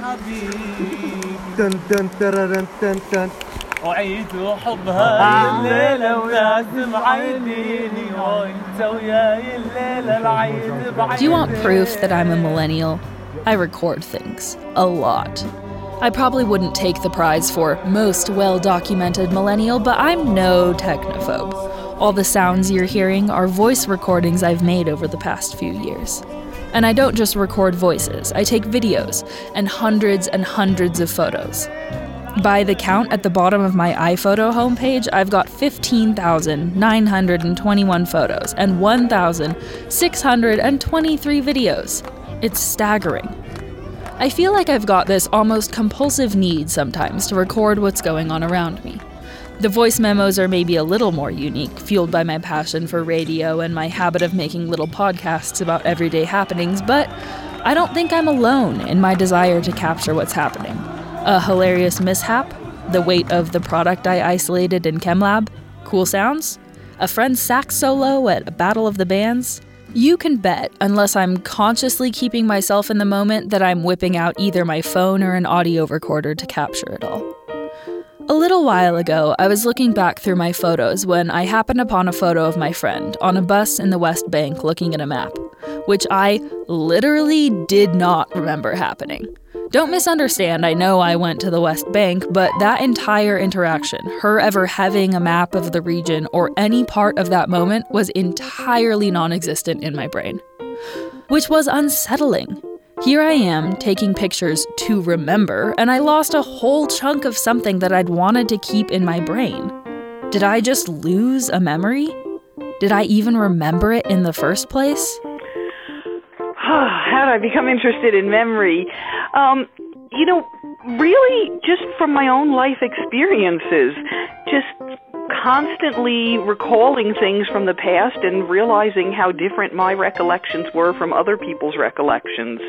حبيب dun dun dun dun dun. وعيد حبها الليلة ولازم عينيني وانت وياي الليلة العيد بعيني Do you want proof that I'm a millennial? I record things. A lot. I probably wouldn't take the prize for most well documented millennial, but I'm no technophobe. All the sounds you're hearing are voice recordings I've made over the past few years. And I don't just record voices, I take videos and hundreds and hundreds of photos. By the count at the bottom of my iPhoto homepage, I've got 15,921 photos and 1,623 videos. It's staggering. I feel like I've got this almost compulsive need sometimes to record what's going on around me. The voice memos are maybe a little more unique, fueled by my passion for radio and my habit of making little podcasts about everyday happenings, but I don't think I'm alone in my desire to capture what's happening. A hilarious mishap, the weight of the product I isolated in ChemLab, cool sounds, a friend's sax solo at a battle of the bands. You can bet, unless I'm consciously keeping myself in the moment, that I'm whipping out either my phone or an audio recorder to capture it all. A little while ago, I was looking back through my photos when I happened upon a photo of my friend on a bus in the West Bank looking at a map, which I literally did not remember happening. Don't misunderstand, I know I went to the West Bank, but that entire interaction, her ever having a map of the region or any part of that moment, was entirely non existent in my brain. Which was unsettling. Here I am taking pictures to remember, and I lost a whole chunk of something that I'd wanted to keep in my brain. Did I just lose a memory? Did I even remember it in the first place? How did I become interested in memory? Um, you know, really just from my own life experiences. Just constantly recalling things from the past and realizing how different my recollections were from other people's recollections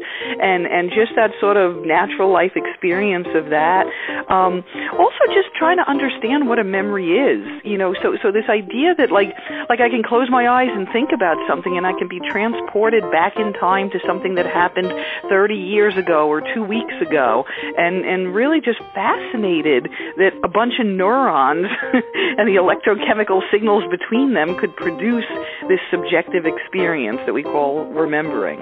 and and just that sort of natural life experience of that um also just trying to understand what a memory is you know so so this idea that like like I can close my eyes and think about something and I can be transported back in time to something that happened 30 years ago or 2 weeks ago and and really just fascinated that a bunch of neurons and the electrochemical signals between them could produce this subjective experience that we call remembering.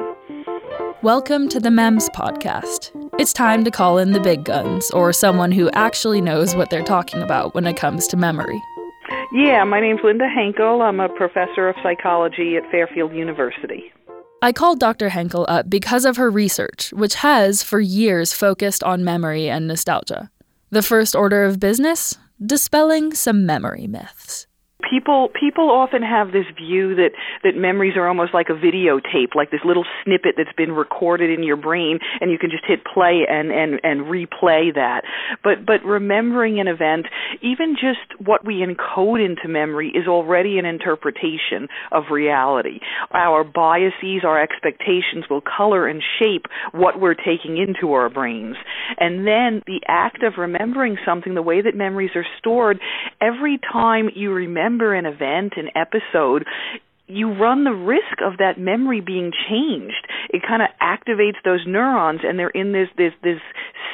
Welcome to the MEMS podcast. It's time to call in the big guns, or someone who actually knows what they're talking about when it comes to memory. Yeah, my name's Linda Henkel. I'm a professor of psychology at Fairfield University. I called Dr. Henkel up because of her research, which has for years focused on memory and nostalgia. The first order of business dispelling some memory myths people people often have this view that that memories are almost like a videotape like this little snippet that's been recorded in your brain and you can just hit play and and and replay that. But but remembering an event even just what we encode into memory is already an interpretation of reality. Our biases our expectations will color and shape what we're taking into our brains. And then the act of remembering something the way that memories are stored every time you remember remember an event, an episode, you run the risk of that memory being changed. It kind of activates those neurons and they're in this this this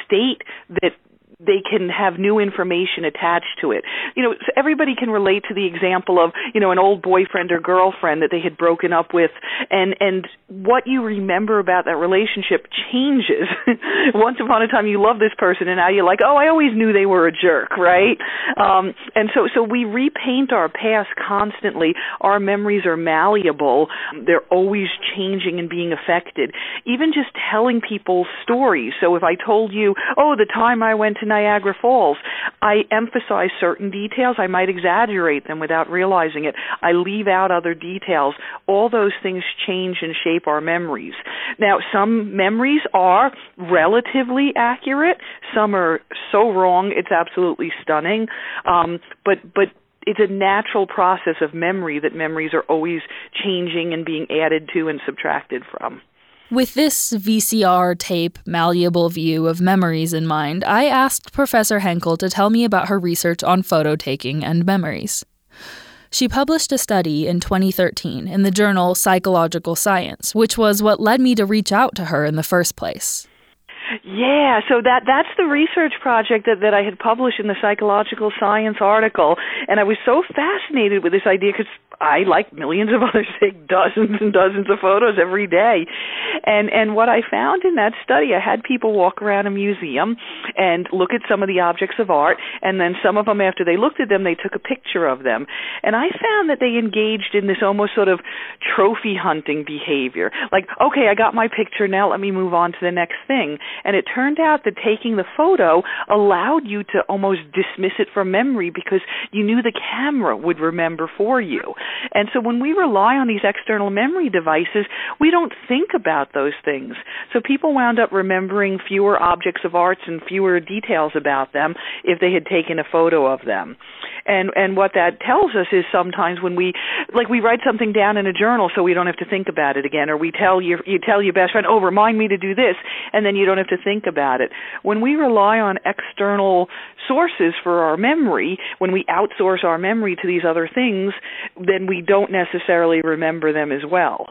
state that they can have new information attached to it. You know, so everybody can relate to the example of, you know, an old boyfriend or girlfriend that they had broken up with and and what you remember about that relationship changes. Once upon a time you loved this person and now you're like, "Oh, I always knew they were a jerk," right? Um and so so we repaint our past constantly. Our memories are malleable. They're always changing and being affected. Even just telling people stories. So if I told you, "Oh, the time I went to Niagara Falls. I emphasize certain details. I might exaggerate them without realizing it. I leave out other details. All those things change and shape our memories. Now, some memories are relatively accurate. Some are so wrong it's absolutely stunning. Um, but but it's a natural process of memory that memories are always changing and being added to and subtracted from. With this VCR tape malleable view of memories in mind, I asked Professor Henkel to tell me about her research on photo taking and memories. She published a study in 2013 in the journal Psychological Science, which was what led me to reach out to her in the first place. Yeah, so that that's the research project that that I had published in the Psychological Science article, and I was so fascinated with this idea because I, like millions of others, take dozens and dozens of photos every day. And and what I found in that study, I had people walk around a museum and look at some of the objects of art, and then some of them, after they looked at them, they took a picture of them. And I found that they engaged in this almost sort of trophy hunting behavior. Like, okay, I got my picture, now let me move on to the next thing. And it turned out that taking the photo allowed you to almost dismiss it from memory because you knew the camera would remember for you. And so when we rely on these external memory devices, we don't think about those things. So people wound up remembering fewer objects of arts and fewer details about them if they had taken a photo of them. And and what that tells us is sometimes when we like we write something down in a journal so we don't have to think about it again or we tell your you tell your best friend, "Oh, remind me to do this." And then you don't have to think about it. When we rely on external sources for our memory, when we outsource our memory to these other things, then we don't necessarily remember them as well.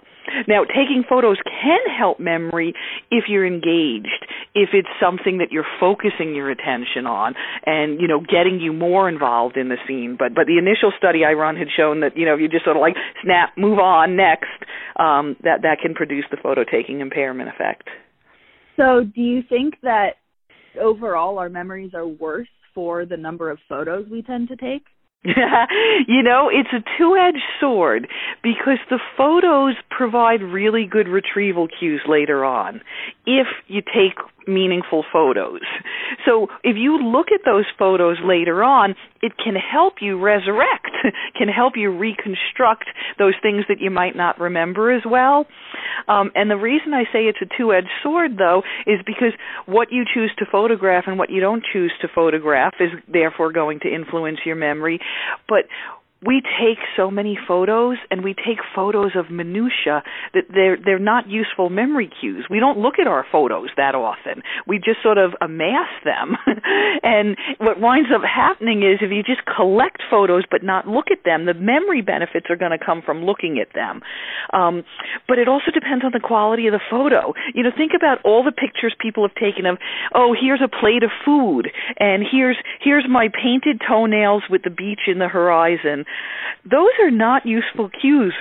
Now, taking photos can help memory if you're engaged, if it's something that you're focusing your attention on and, you know, getting you more involved in the scene. But but the initial study I run had shown that, you know, if you just sort of like snap, move on, next, um, that that can produce the photo taking impairment effect. So, do you think that overall our memories are worse for the number of photos we tend to take? you know, it's a two edged sword because the photos provide really good retrieval cues later on if you take meaningful photos. So if you look at those photos later on, it can help you resurrect, can help you reconstruct those things that you might not remember as well. Um, and the reason I say it's a two-edged sword, though, is because what you choose to photograph and what you don't choose to photograph is therefore going to influence your memory. But we take so many photos and we take photos of minutia that they're they're not useful memory cues. We don't look at our photos that often. We just sort of amass them. and what winds up happening is if you just collect photos but not look at them, the memory benefits are going to come from looking at them. Um, but it also depends on the quality of the photo. You know, think about all the pictures people have taken of, oh, here's a plate of food and here's here's my painted toenails with the beach in the horizon those are not useful cues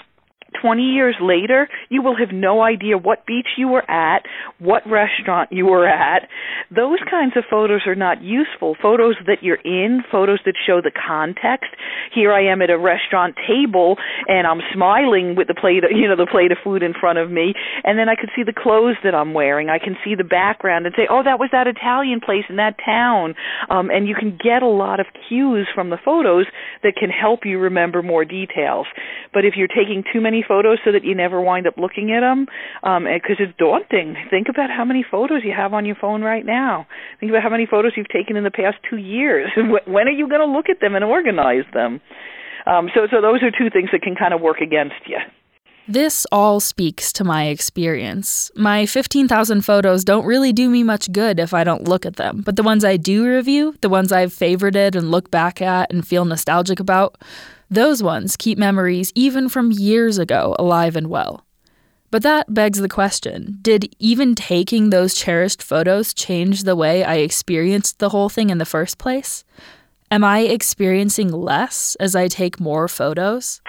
20 years later, you will have no idea what beach you were at, what restaurant you were at. Those kinds of photos are not useful. Photos that you're in, photos that show the context. Here I am at a restaurant table and I'm smiling with the plate, of, you know, the plate of food in front of me, and then I can see the clothes that I'm wearing. I can see the background and say, "Oh, that was that Italian place in that town." Um, and you can get a lot of cues from the photos that can help you remember more details. But if you're taking too many photos so that you never wind up looking at them because um, it's daunting. Think about how many photos you have on your phone right now. Think about how many photos you've taken in the past two years. when are you going to look at them and organize them? Um, so, so those are two things that can kind of work against you. This all speaks to my experience. My 15,000 photos don't really do me much good if I don't look at them, but the ones I do review, the ones I've favorited and look back at and feel nostalgic about, those ones keep memories even from years ago alive and well. But that begs the question did even taking those cherished photos change the way I experienced the whole thing in the first place? Am I experiencing less as I take more photos?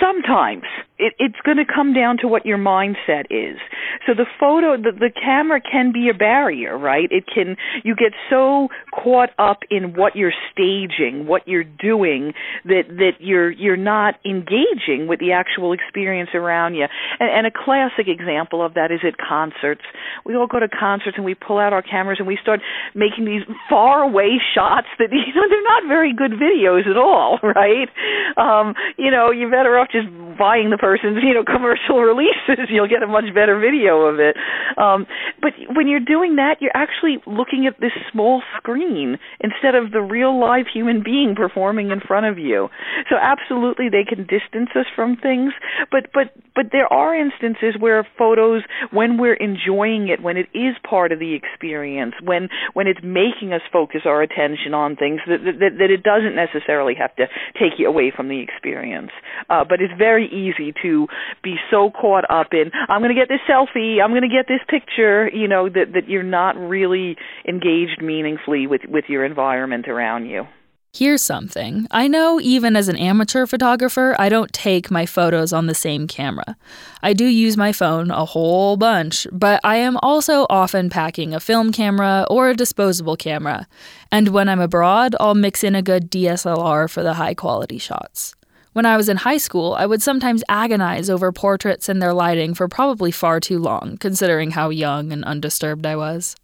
Sometimes it, it's going to come down to what your mindset is. So the photo, the, the camera can be a barrier, right? It can, you get so caught up in what you're staging, what you're doing, that, that you're, you're not engaging with the actual experience around you. And, and a classic example of that is at concerts. We all go to concerts and we pull out our cameras and we start making these far away shots that, you know, they're not very good videos at all, right? Um, you know, you're better off just buying the person's you know commercial releases you'll get a much better video of it. Um but when you're doing that you're actually looking at this small screen instead of the real live human being performing in front of you. So absolutely they can distance us from things but but but there are instances where photos when we're enjoying it when it is part of the experience when when it's making us focus our attention on things that that, that it doesn't necessarily have to take you away from the experience. Uh but it's very easy to be so caught up in I'm going to get this selfie, I'm going to get this picture, you know, that that you're not really engaged meaningfully with with your environment around you. Here's something. I know even as an amateur photographer, I don't take my photos on the same camera. I do use my phone a whole bunch, but I am also often packing a film camera or a disposable camera. And when I'm abroad, I'll mix in a good DSLR for the high quality shots. When I was in high school, I would sometimes agonize over portraits and their lighting for probably far too long, considering how young and undisturbed I was.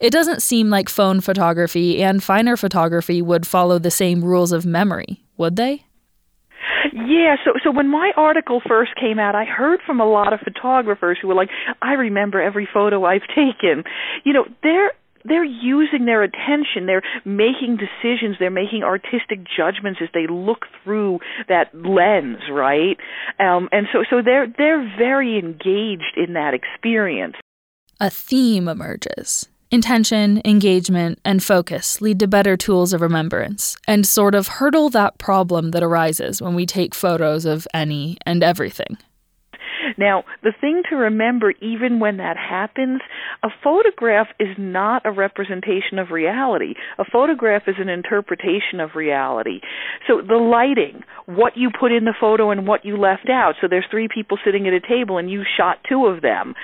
It doesn't seem like phone photography and finer photography would follow the same rules of memory, would they? Yeah, so so when my article first came out, I heard from a lot of photographers who were like, "I remember every photo I've taken." You know, they're they're using their attention. They're making decisions. They're making artistic judgments as they look through that lens right? Um and so so they're they're very engaged in that experience. A theme emerges. Intention, engagement, and focus lead to better tools of remembrance and sort of hurdle that problem that arises when we take photos of any and everything. Now, the thing to remember, even when that happens, a photograph is not a representation of reality. A photograph is an interpretation of reality. So the lighting, what you put in the photo and what you left out. So there's three people sitting at a table and you shot two of them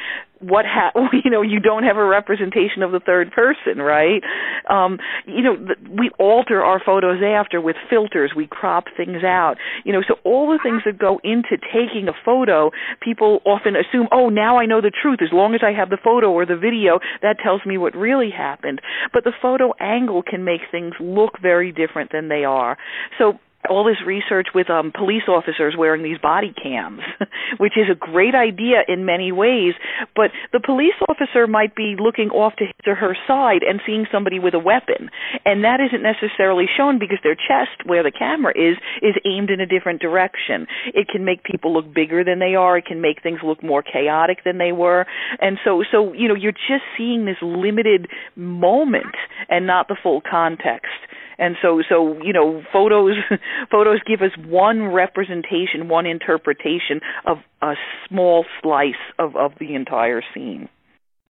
what ha- you know you don't have a representation of the third person right? Um you know we alter our photos after with filters. We crop things out. You know so all the things that go into taking a photo people often assume oh now i know the truth. As long as i have the photo or the video that tells me what really happened. But the photo angle can make things look very different than they are. So all this research with um, police officers wearing these body cams, which is a great idea in many ways. But the police officer might be looking off to his or her side and seeing somebody with a weapon, and that isn't necessarily shown because their chest, where the camera is, is aimed in a different direction. It can make people look bigger than they are. It can make things look more chaotic than they were, and so so you know you're just seeing this limited moment and not the full context and so so you know photos photos give us one representation one interpretation of a small slice of of the entire scene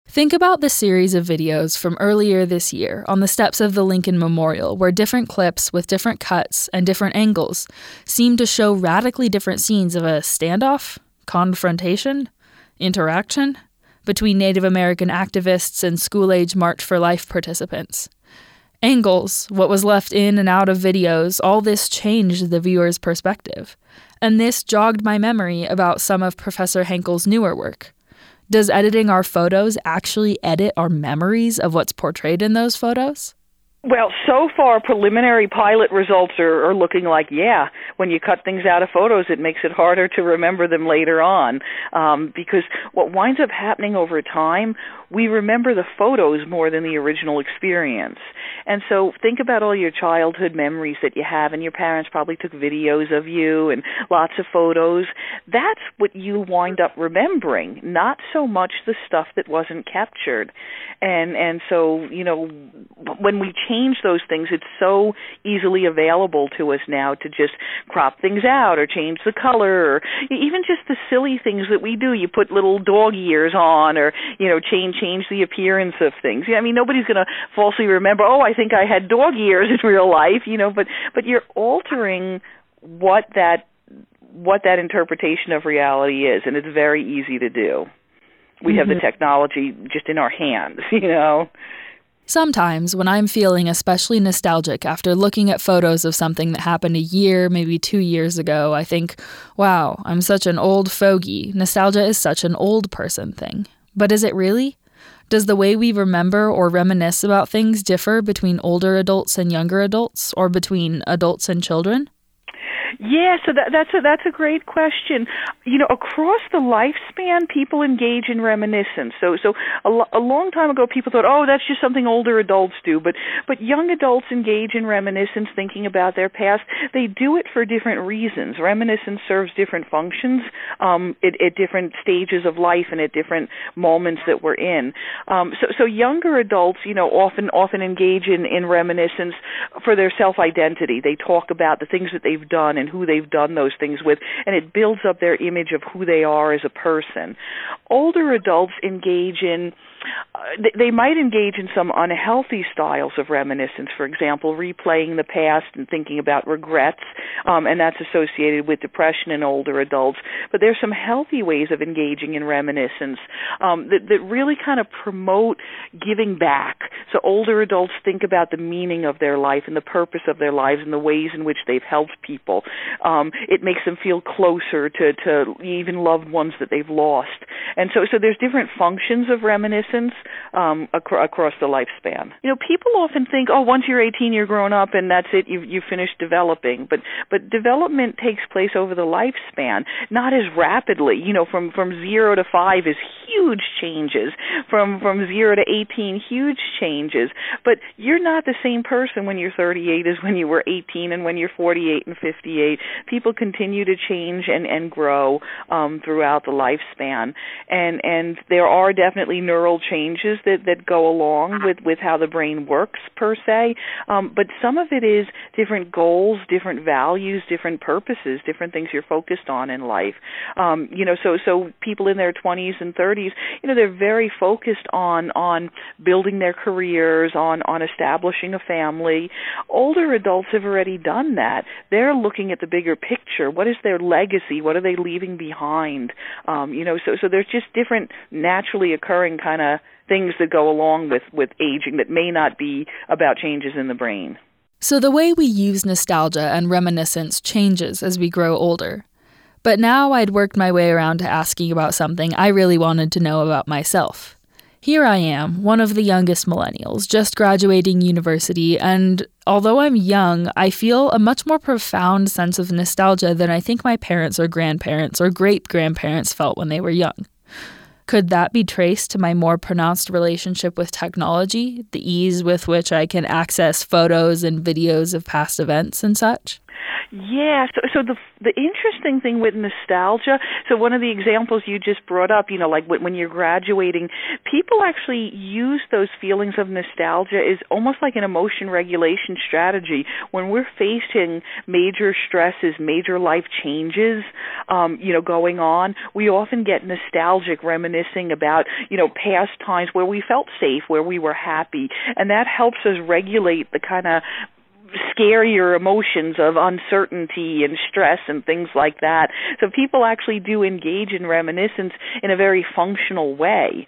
Think about the series of videos from earlier this year on the steps of the Lincoln Memorial, where different clips with different cuts and different angles seem to show radically different scenes of a standoff, confrontation, interaction between Native American activists and school age March for Life participants. Angles, what was left in and out of videos, all this changed the viewer's perspective. And this jogged my memory about some of Professor Henkel's newer work. Does editing our photos actually edit our memories of what's portrayed in those photos? Well, so far, preliminary pilot results are, are looking like, yeah, when you cut things out of photos, it makes it harder to remember them later on. Um, because what winds up happening over time, we remember the photos more than the original experience. And so think about all your childhood memories that you have, and your parents probably took videos of you and lots of photos. That's what you wind up remembering, not so much the stuff that wasn't captured. And and so you know when we change those things, it's so easily available to us now to just crop things out or change the color or even just the silly things that we do. You put little dog ears on or, you know, change change the appearance of things. Yeah, I mean nobody's going to falsely remember, "Oh, I think I had dog ears in real life," you know, but but you're altering what that what that interpretation of reality is and it's very easy to do. We mm-hmm. have the mm-hmm. technology just in our hands, you know. Sometimes, when I'm feeling especially nostalgic after looking at photos of something that happened a year, maybe two years ago, I think, wow, I'm such an old fogey. Nostalgia is such an old person thing. But is it really? Does the way we remember or reminisce about things differ between older adults and younger adults, or between adults and children? Yeah, so that, that's a that's a great question. You know, across the lifespan, people engage in reminiscence. So so a, lo- a long time ago, people thought, oh, that's just something older adults do. But but young adults engage in reminiscence, thinking about their past. They do it for different reasons. Reminiscence serves different functions um, at, at different stages of life and at different moments that we're in. Um, so so younger adults, you know, often often engage in in reminiscence for their self identity. They talk about the things that they've done and who they've done those things with, and it builds up their image of who they are as a person. Older adults engage in they might engage in some unhealthy styles of reminiscence, for example, replaying the past and thinking about regrets, um, and that's associated with depression in older adults. But there's some healthy ways of engaging in reminiscence um, that, that really kind of promote giving back. So older adults think about the meaning of their life and the purpose of their lives and the ways in which they've helped people. Um, it makes them feel closer to, to even loved ones that they've lost. And so, so there's different functions of reminiscence um, ac- across the lifespan. You know, people often think, oh, once you're 18, you're grown up, and that's it. You've you finished developing. But but development takes place over the lifespan, not as rapidly. You know, from from zero to five is huge changes. From from zero to 18, huge changes. But you're not the same person when you're 38 as when you were 18, and when you're 48 and 58. People continue to change and and grow um, throughout the lifespan, and and there are definitely neural changes that that go along with with how the brain works per se. Um, but some of it is different goals, different values, different purposes, different things you're focused on in life. Um, you know, so so people in their 20s and 30s, you know, they're very focused on on building their careers, on on establishing a family. Older adults have already done that. They're looking at the bigger picture. What is their legacy? What are they leaving behind? Um, you know, so so there's just different naturally occurring kind of things that go along with with aging that may not be about changes in the brain. So the way we use nostalgia and reminiscence changes as we grow older. But now I'd worked my way around to asking about something I really wanted to know about myself. Here I am, one of the youngest millennials, just graduating university, and although I'm young, I feel a much more profound sense of nostalgia than I think my parents or grandparents or great grandparents felt when they were young. Could that be traced to my more pronounced relationship with technology, the ease with which I can access photos and videos of past events and such? Yeah, so so the the interesting thing with nostalgia, so one of the examples you just brought up, you know, like when when you're graduating, people actually use those feelings of nostalgia is almost like an emotion regulation strategy. When we're facing major stresses, major life changes, um, you know, going on, we often get nostalgic, reminiscing about, you know, past times where we felt safe, where we were happy, and that helps us regulate the kind of scarier emotions of uncertainty and stress and things like that. So people actually do engage in reminiscence in a very functional way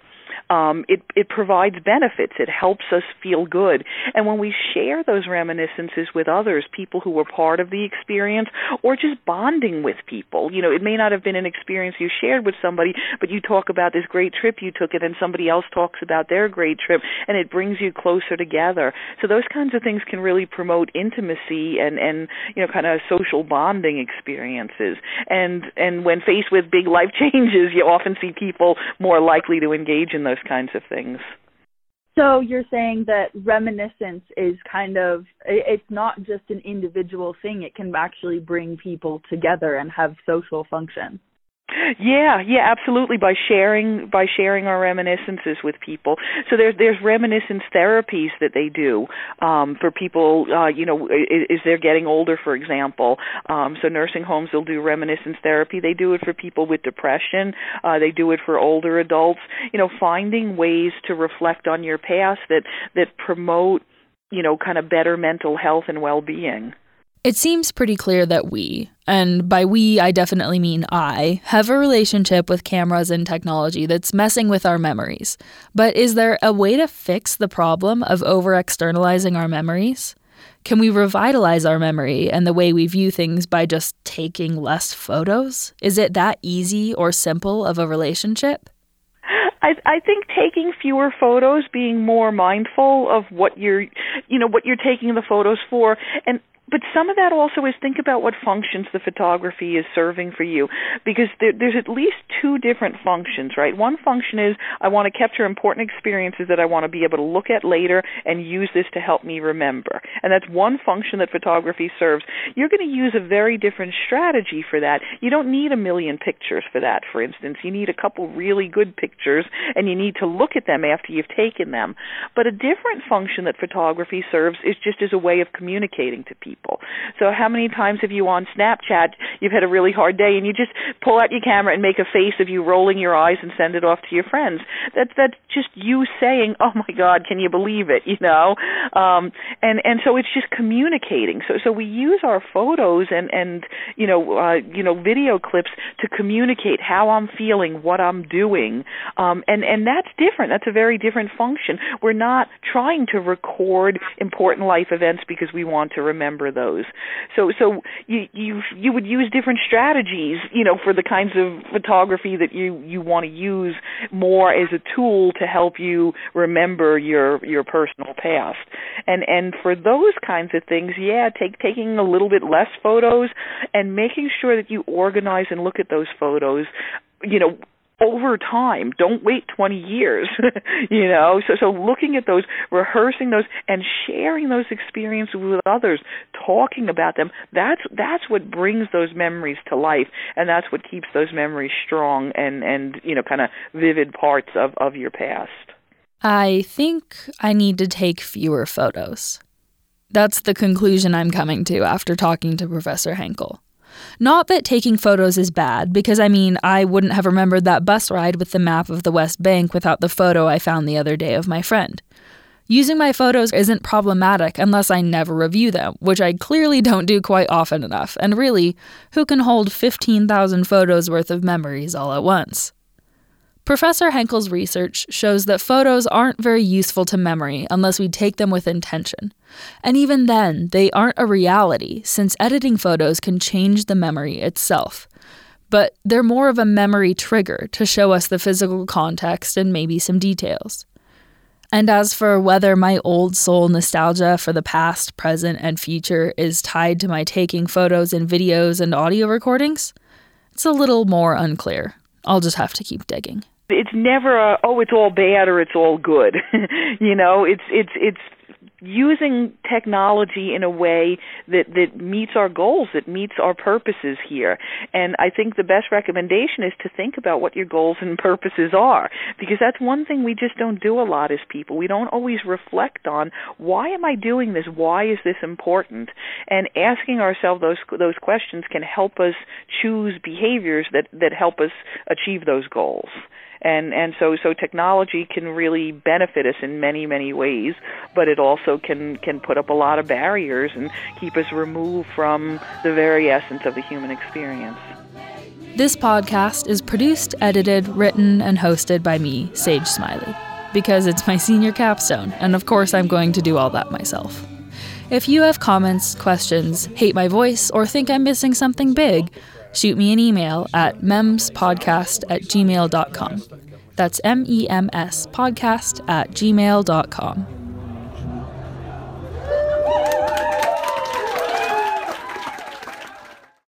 um, it it provides benefits. It helps us feel good. And when we share those reminiscences with others, people who were part of the experience, or just bonding with people, you know, it may not have been an experience you shared with somebody, but you talk about this great trip you took, and then somebody else talks about their great trip, and it brings you closer together. So those kinds of things can really promote intimacy and and you know kind of social bonding experiences. And and when faced with big life changes, you often see people more likely to engage in those kinds of things. So you're saying that reminiscence is kind of it's not just an individual thing, it can actually bring people together and have social function. Yeah, yeah, absolutely. By sharing by sharing our reminiscences with people. So there's there's reminiscence therapies that they do um, for people. Uh, you know, as they're getting older, for example. Um, so nursing homes will do reminiscence therapy. They do it for people with depression. Uh, they do it for older adults. You know, finding ways to reflect on your past that that promote you know kind of better mental health and well-being. It seems pretty clear that we, and by we I definitely mean I, have a relationship with cameras and technology that's messing with our memories. But is there a way to fix the problem of over externalizing our memories? Can we revitalize our memory and the way we view things by just taking less photos? Is it that easy or simple of a relationship? I, I think taking fewer photos, being more mindful of what you're, you know, what you're taking the photos for, and but some of that also is think about what functions the photography is serving for you. Because there, there's at least two different functions right? One function is i want to capture important experiences that i want to be able to look at later and use this to help me remember. And that's one function that photography serves. You're going to use a very different strategy for that. You don't need a million pictures for that for instance. You need a couple really good pictures and you need to look at them after you've taken them. But a different function that photography serves is just as a way of communicating to people people. So how many times have you on Snapchat you've had a really hard day and you just pull out your camera and make a face of you rolling your eyes and send it off to your friends? That's that's just you saying, "Oh my God, can you believe it?" You know, um, and and so it's just communicating. So so we use our photos and and you know uh, you know video clips to communicate how I'm feeling, what I'm doing, um, and and that's different. That's a very different function. We're not trying to record important life events because we want to remember those. So so you you you would use different strategies, you know, for the kinds of photography that you you want to use more as a tool to help you remember your your personal past. And and for those kinds of things, yeah, take taking a little bit less photos and making sure that you organize and look at those photos you know over time. Don't wait 20 years, you know. So so looking at those, rehearsing those and sharing those experiences with others, talking about them, that's that's what brings those memories to life and that's what keeps those memories strong and and you know kind of vivid parts of of your past. I think I need to take fewer photos. That's the conclusion I'm coming to after talking to Professor Henkel. Not that taking photos is bad, because I mean, I wouldn't have remembered that bus ride with the map of the West Bank without the photo I found the other day of my friend. Using my photos isn't problematic unless I never review them, which I clearly don't do quite often enough, and really, who can hold 15,000 photos worth of memories all at once? Professor Henkel's research shows that photos aren't very useful to memory unless we take them with intention. And even then, they aren't a reality, since editing photos can change the memory itself. But they're more of a memory trigger to show us the physical context and maybe some details. And as for whether my old soul nostalgia for the past, present, and future is tied to my taking photos and videos and audio recordings, it's a little more unclear. I'll just have to keep digging it's never a oh it's all bad or it's all good. You know it's it's it's using technology in a way that that meets our goals that meets our purposes here. And i think the best recommendation is to think about what your goals and purposes are because that's one thing we just don't do a lot as people. We don't always reflect on why am i doing this? Why is this important? And asking ourselves those those questions can help us choose behaviors that that help us achieve those goals and and so so technology can really benefit us in many many ways but it also can can put up a lot of barriers and keep us removed from the very essence of the human experience. This podcast is produced edited written and hosted by me sage smiley because it's my senior capstone and of course i'm going to do all that myself. If you have comments questions hate my voice or think i'm missing something big shoot me an email at memspodcast at gmail.com. That's M E M S podcast at gmail.com.